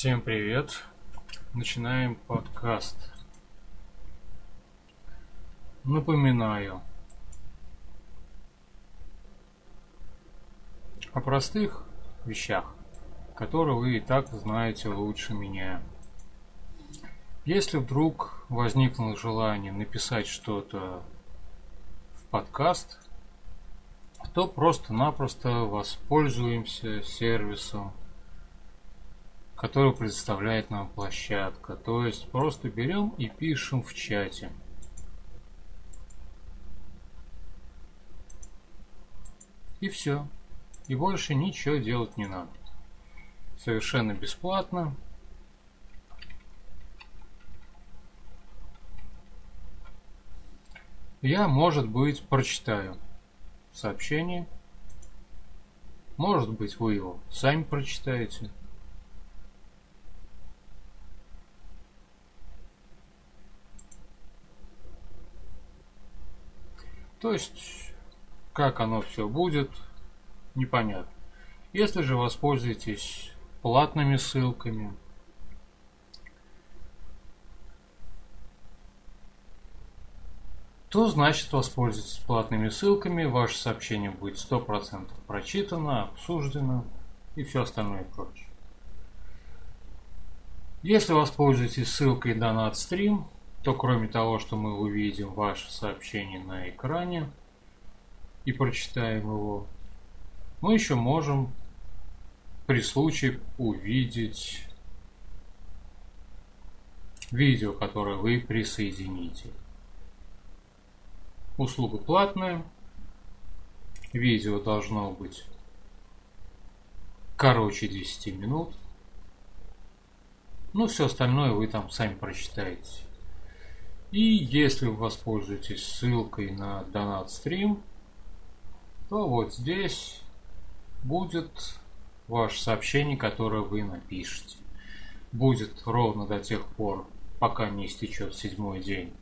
Всем привет! Начинаем подкаст. Напоминаю о простых вещах, которые вы и так знаете лучше меня. Если вдруг возникло желание написать что-то в подкаст, то просто-напросто воспользуемся сервисом который представляет нам площадка. То есть просто берем и пишем в чате. И все. И больше ничего делать не надо. Совершенно бесплатно. Я, может быть, прочитаю сообщение. Может быть, вы его сами прочитаете. То есть, как оно все будет, непонятно. Если же воспользуетесь платными ссылками, то значит воспользуйтесь платными ссылками, ваше сообщение будет 100% прочитано, обсуждено и все остальное прочее. Если воспользуетесь ссылкой Donut Stream, то кроме того, что мы увидим ваше сообщение на экране и прочитаем его, мы еще можем при случае увидеть видео, которое вы присоедините. Услуга платная. Видео должно быть короче 10 минут. Ну, все остальное вы там сами прочитаете. И если вы воспользуетесь ссылкой на Donut Stream, то вот здесь будет ваше сообщение, которое вы напишете. Будет ровно до тех пор, пока не истечет седьмой день.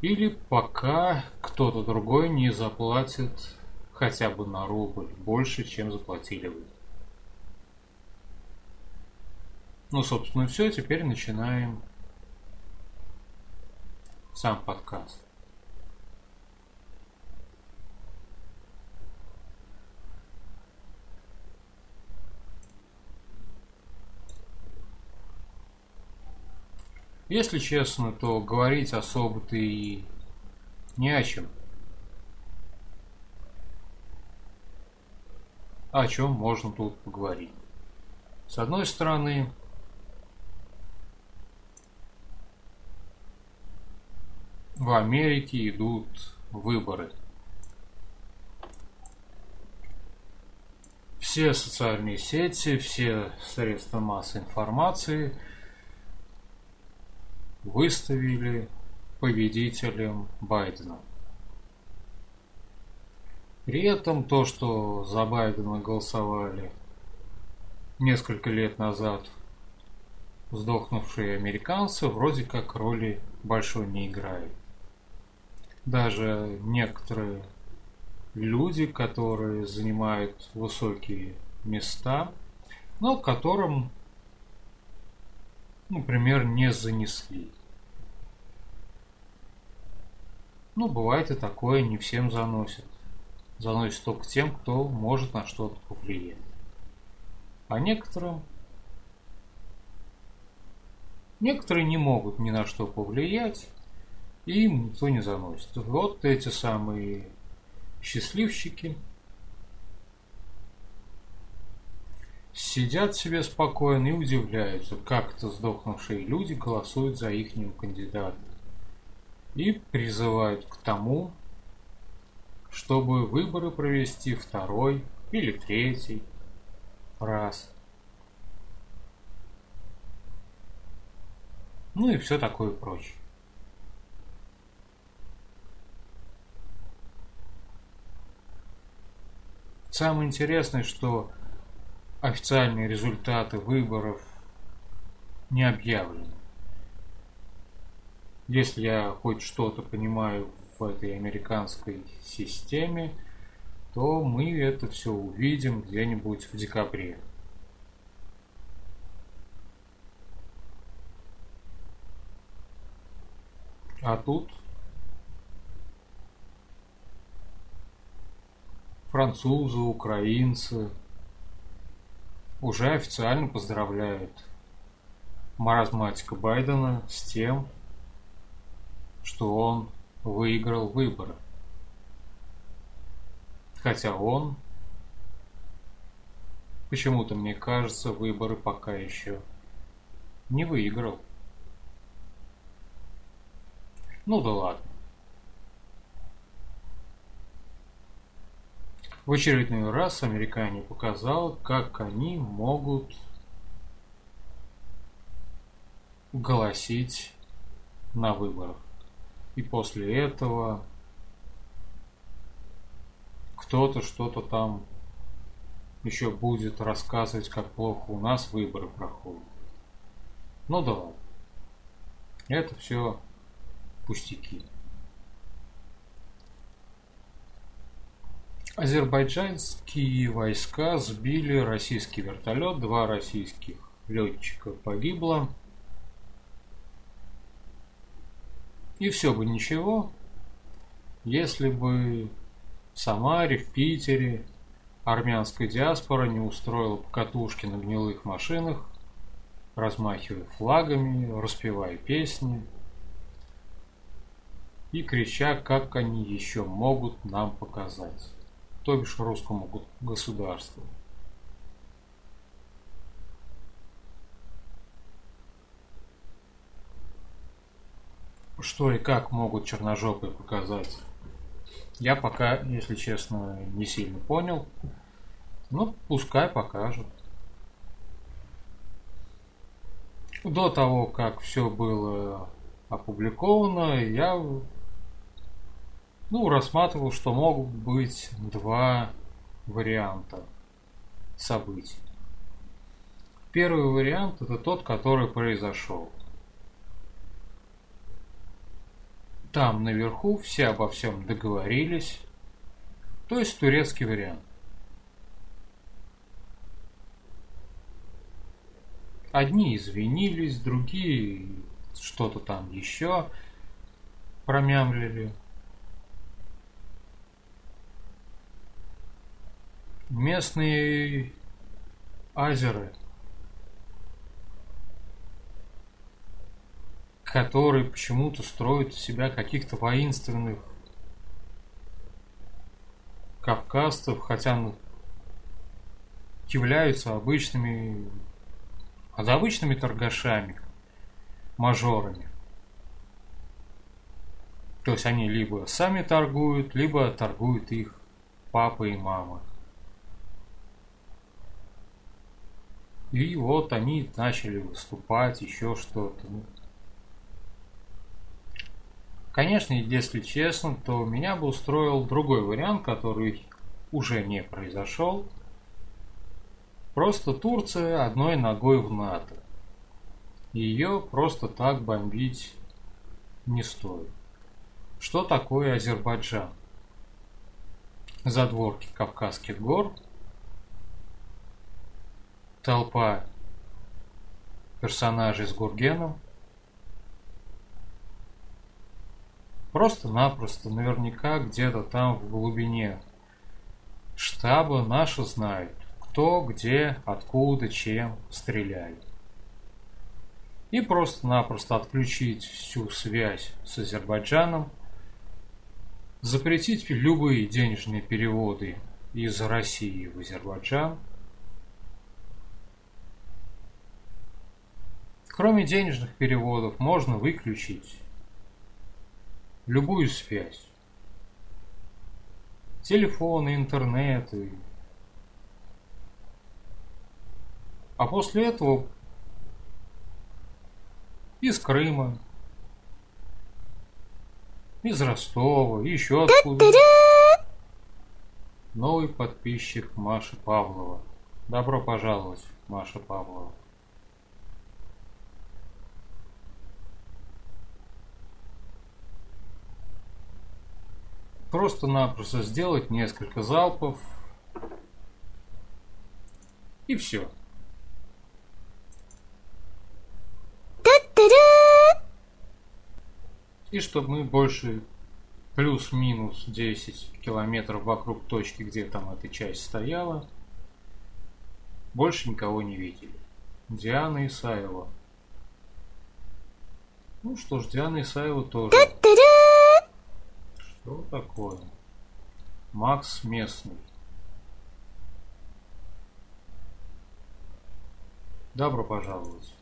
Или пока кто-то другой не заплатит хотя бы на рубль больше, чем заплатили вы. Ну, собственно, все. Теперь начинаем сам подкаст. Если честно, то говорить особо-то и не о чем. О чем можно тут поговорить? С одной стороны, в Америке идут выборы. Все социальные сети, все средства массовой информации выставили победителем Байдена. При этом то, что за Байдена голосовали несколько лет назад сдохнувшие американцы, вроде как роли большой не играет даже некоторые люди, которые занимают высокие места, но которым, например, не занесли. Ну, бывает и такое, не всем заносят. Заносит только тем, кто может на что-то повлиять. А некоторым Некоторые не могут ни на что повлиять, и им никто не заносит. Вот эти самые счастливчики сидят себе спокойно и удивляются, как это сдохнувшие люди голосуют за их кандидата. И призывают к тому, чтобы выборы провести второй или третий раз. Ну и все такое прочее. Самое интересное, что официальные результаты выборов не объявлены. Если я хоть что-то понимаю в этой американской системе, то мы это все увидим где-нибудь в декабре. А тут французы, украинцы уже официально поздравляют маразматика Байдена с тем, что он выиграл выборы. Хотя он, почему-то мне кажется, выборы пока еще не выиграл. Ну да ладно. В очередной раз американе показал, как они могут голосить на выборах. И после этого кто-то что-то там еще будет рассказывать, как плохо у нас выборы проходят. Ну да ладно. Это все пустяки. Азербайджанские войска сбили российский вертолет, два российских летчика погибло. И все бы ничего, если бы в Самаре, в Питере армянская диаспора не устроила покатушки на гнилых машинах, размахивая флагами, распевая песни – и крича, как они еще могут нам показать, то бишь русскому государству. Что и как могут черножопые показать, я пока, если честно, не сильно понял. Ну, пускай покажут. До того, как все было опубликовано, я ну, рассматривал, что могут быть два варианта событий. Первый вариант это тот, который произошел. Там наверху все обо всем договорились, то есть турецкий вариант. Одни извинились, другие что-то там еще промямлили. Местные азеры, которые почему-то строят из себя каких-то воинственных кавказцев, хотя являются обычными, обычными торгашами, мажорами. То есть они либо сами торгуют, либо торгуют их папа и мама. И вот они начали выступать, еще что-то. Конечно, если честно, то меня бы устроил другой вариант, который уже не произошел. Просто Турция одной ногой в НАТО. Ее просто так бомбить не стоит. Что такое Азербайджан? Задворки Кавказских гор – толпа персонажей с Гургеном. Просто-напросто, наверняка где-то там в глубине штаба наши знают, кто, где, откуда, чем стреляет. И просто-напросто отключить всю связь с Азербайджаном, запретить любые денежные переводы из России в Азербайджан – Кроме денежных переводов можно выключить любую связь. Телефоны, интернет. И... А после этого из Крыма, из Ростова, еще откуда. Новый подписчик Маша Павлова. Добро пожаловать, Маша Павлова. Просто-напросто сделать несколько залпов. И все. И чтобы мы больше плюс-минус 10 километров вокруг точки, где там эта часть стояла, больше никого не видели. Диана Исаева. Ну что ж, Диана Исаева тоже. Что такое? Макс местный. Добро пожаловать.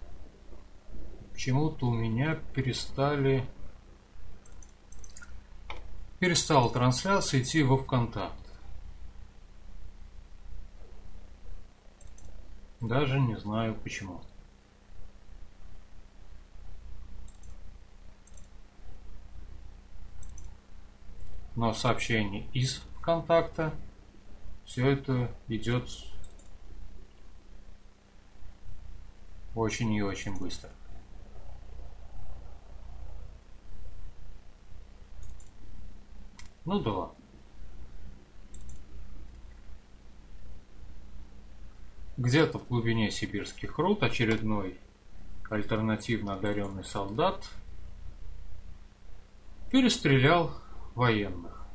Почему-то у меня перестали... Перестала трансляция идти во ВКонтакт. Даже не знаю почему. Но сообщение из ВКонтакта все это идет очень и очень быстро. Ну да. Где-то в глубине сибирских руд очередной альтернативно одаренный солдат перестрелял военных.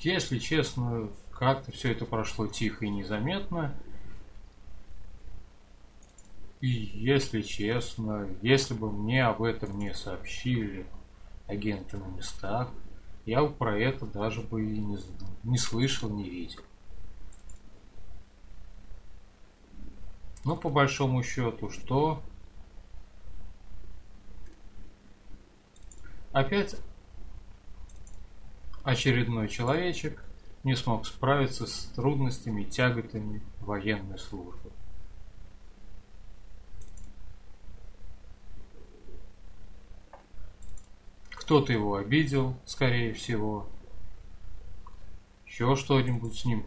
Если честно, как-то все это прошло тихо и незаметно. И если честно, если бы мне об этом не сообщили агенты на местах, я бы про это даже бы и не, не слышал, не видел. Но по большому счету, что опять очередной человечек не смог справиться с трудностями и тяготами военной службы. Кто-то его обидел, скорее всего. Еще что-нибудь с ним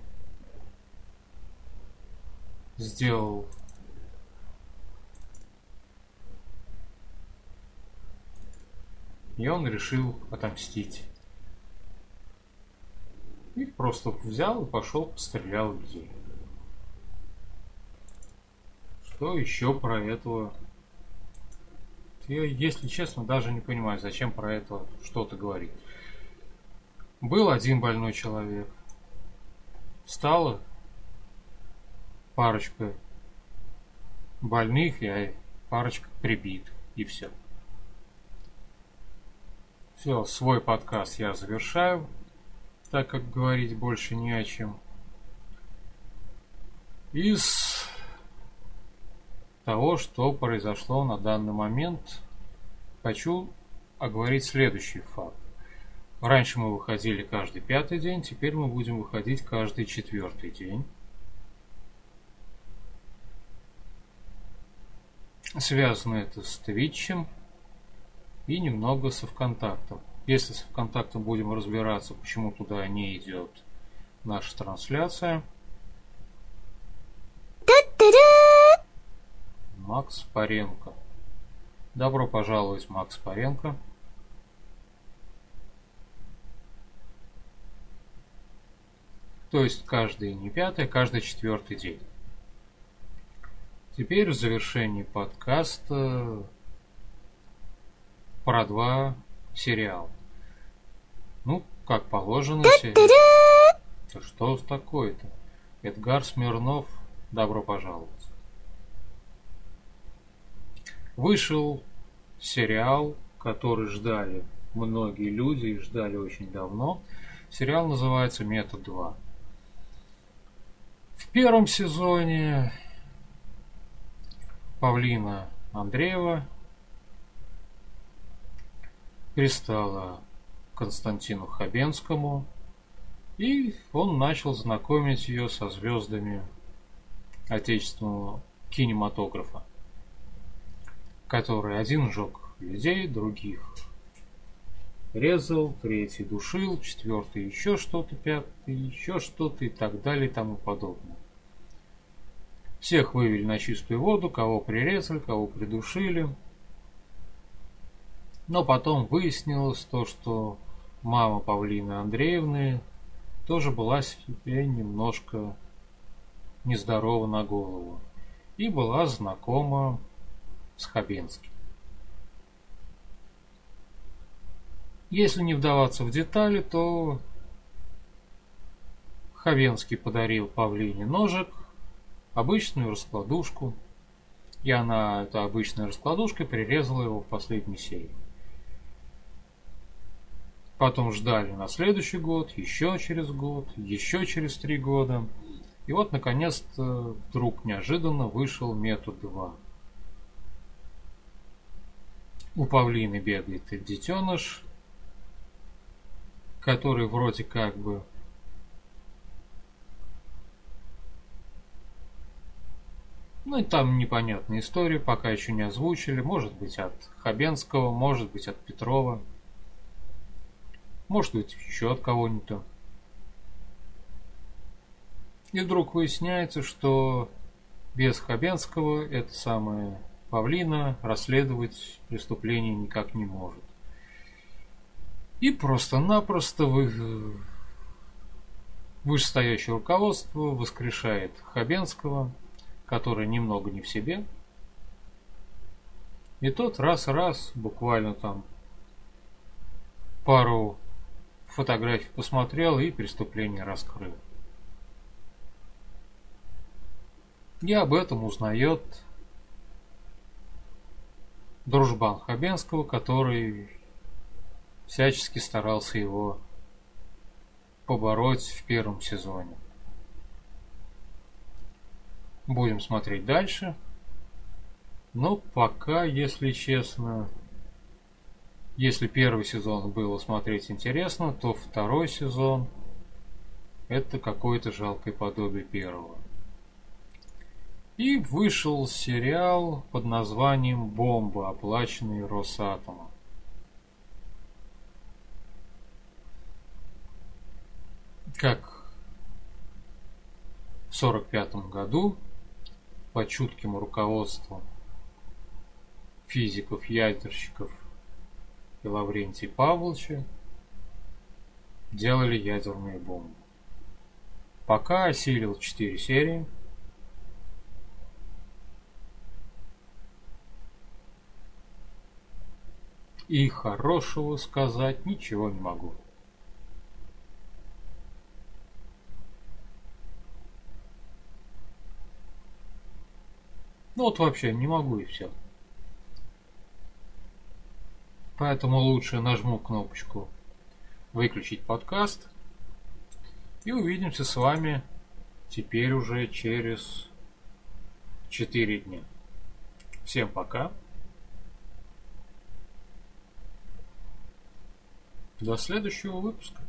сделал. И он решил отомстить. И просто взял и пошел пострелял людей. Что еще про этого? Я, если честно, даже не понимаю, зачем про это что-то говорить. Был один больной человек. Стало парочка больных и парочка прибит. И все. Все, свой подкаст я завершаю так как говорить больше не о чем. Из того, что произошло на данный момент, хочу оговорить следующий факт. Раньше мы выходили каждый пятый день, теперь мы будем выходить каждый четвертый день. Связано это с Твитчем и немного со ВКонтактом. Если с ВКонтактом будем разбираться, почему туда не идет наша трансляция. Макс Паренко. Добро пожаловать, Макс Паренко. То есть каждый не пятый, каждый четвертый день. Теперь в завершении подкаста про два сериала. Ну, как положено. Да что такое-то? Эдгар Смирнов, добро пожаловать. Вышел сериал, который ждали многие люди и ждали очень давно. Сериал называется «Метод 2». В первом сезоне Павлина Андреева пристала Константину Хабенскому, и он начал знакомить ее со звездами отечественного кинематографа, который один жег людей, других резал, третий душил, четвертый еще что-то, пятый еще что-то и так далее и тому подобное. Всех вывели на чистую воду, кого прирезали, кого придушили. Но потом выяснилось то, что мама Павлины Андреевны тоже была себе немножко нездорова на голову и была знакома с Хабенским. Если не вдаваться в детали, то Хабенский подарил Павлине ножик, обычную раскладушку, и она, эта обычная раскладушка, прирезала его в последней серии. Потом ждали на следующий год, еще через год, еще через три года. И вот, наконец-то, вдруг неожиданно вышел метод 2. У павлины бегает детеныш, который вроде как бы Ну и там непонятная история, пока еще не озвучили. Может быть от Хабенского, может быть от Петрова. Может быть еще от кого-нибудь. И вдруг выясняется, что без Хабенского эта самая Павлина расследовать преступление никак не может. И просто-напросто вы... вышестоящее руководство воскрешает Хабенского, который немного не в себе. И тот раз-раз, буквально там пару фотографий посмотрел и преступление раскрыл. И об этом узнает дружбан Хабенского, который всячески старался его побороть в первом сезоне. Будем смотреть дальше. Но пока, если честно, если первый сезон было смотреть интересно, то второй сезон это какое-то жалкое подобие первого. И вышел сериал под названием «Бомба», оплаченный Росатомом. Как в 1945 году под чутким руководством физиков-ядерщиков и Лаврентия Павловича делали ядерные бомбы. Пока осилил 4 серии. И хорошего сказать ничего не могу. Ну вот вообще не могу и все. Поэтому лучше нажму кнопочку выключить подкаст. И увидимся с вами теперь уже через 4 дня. Всем пока. До следующего выпуска.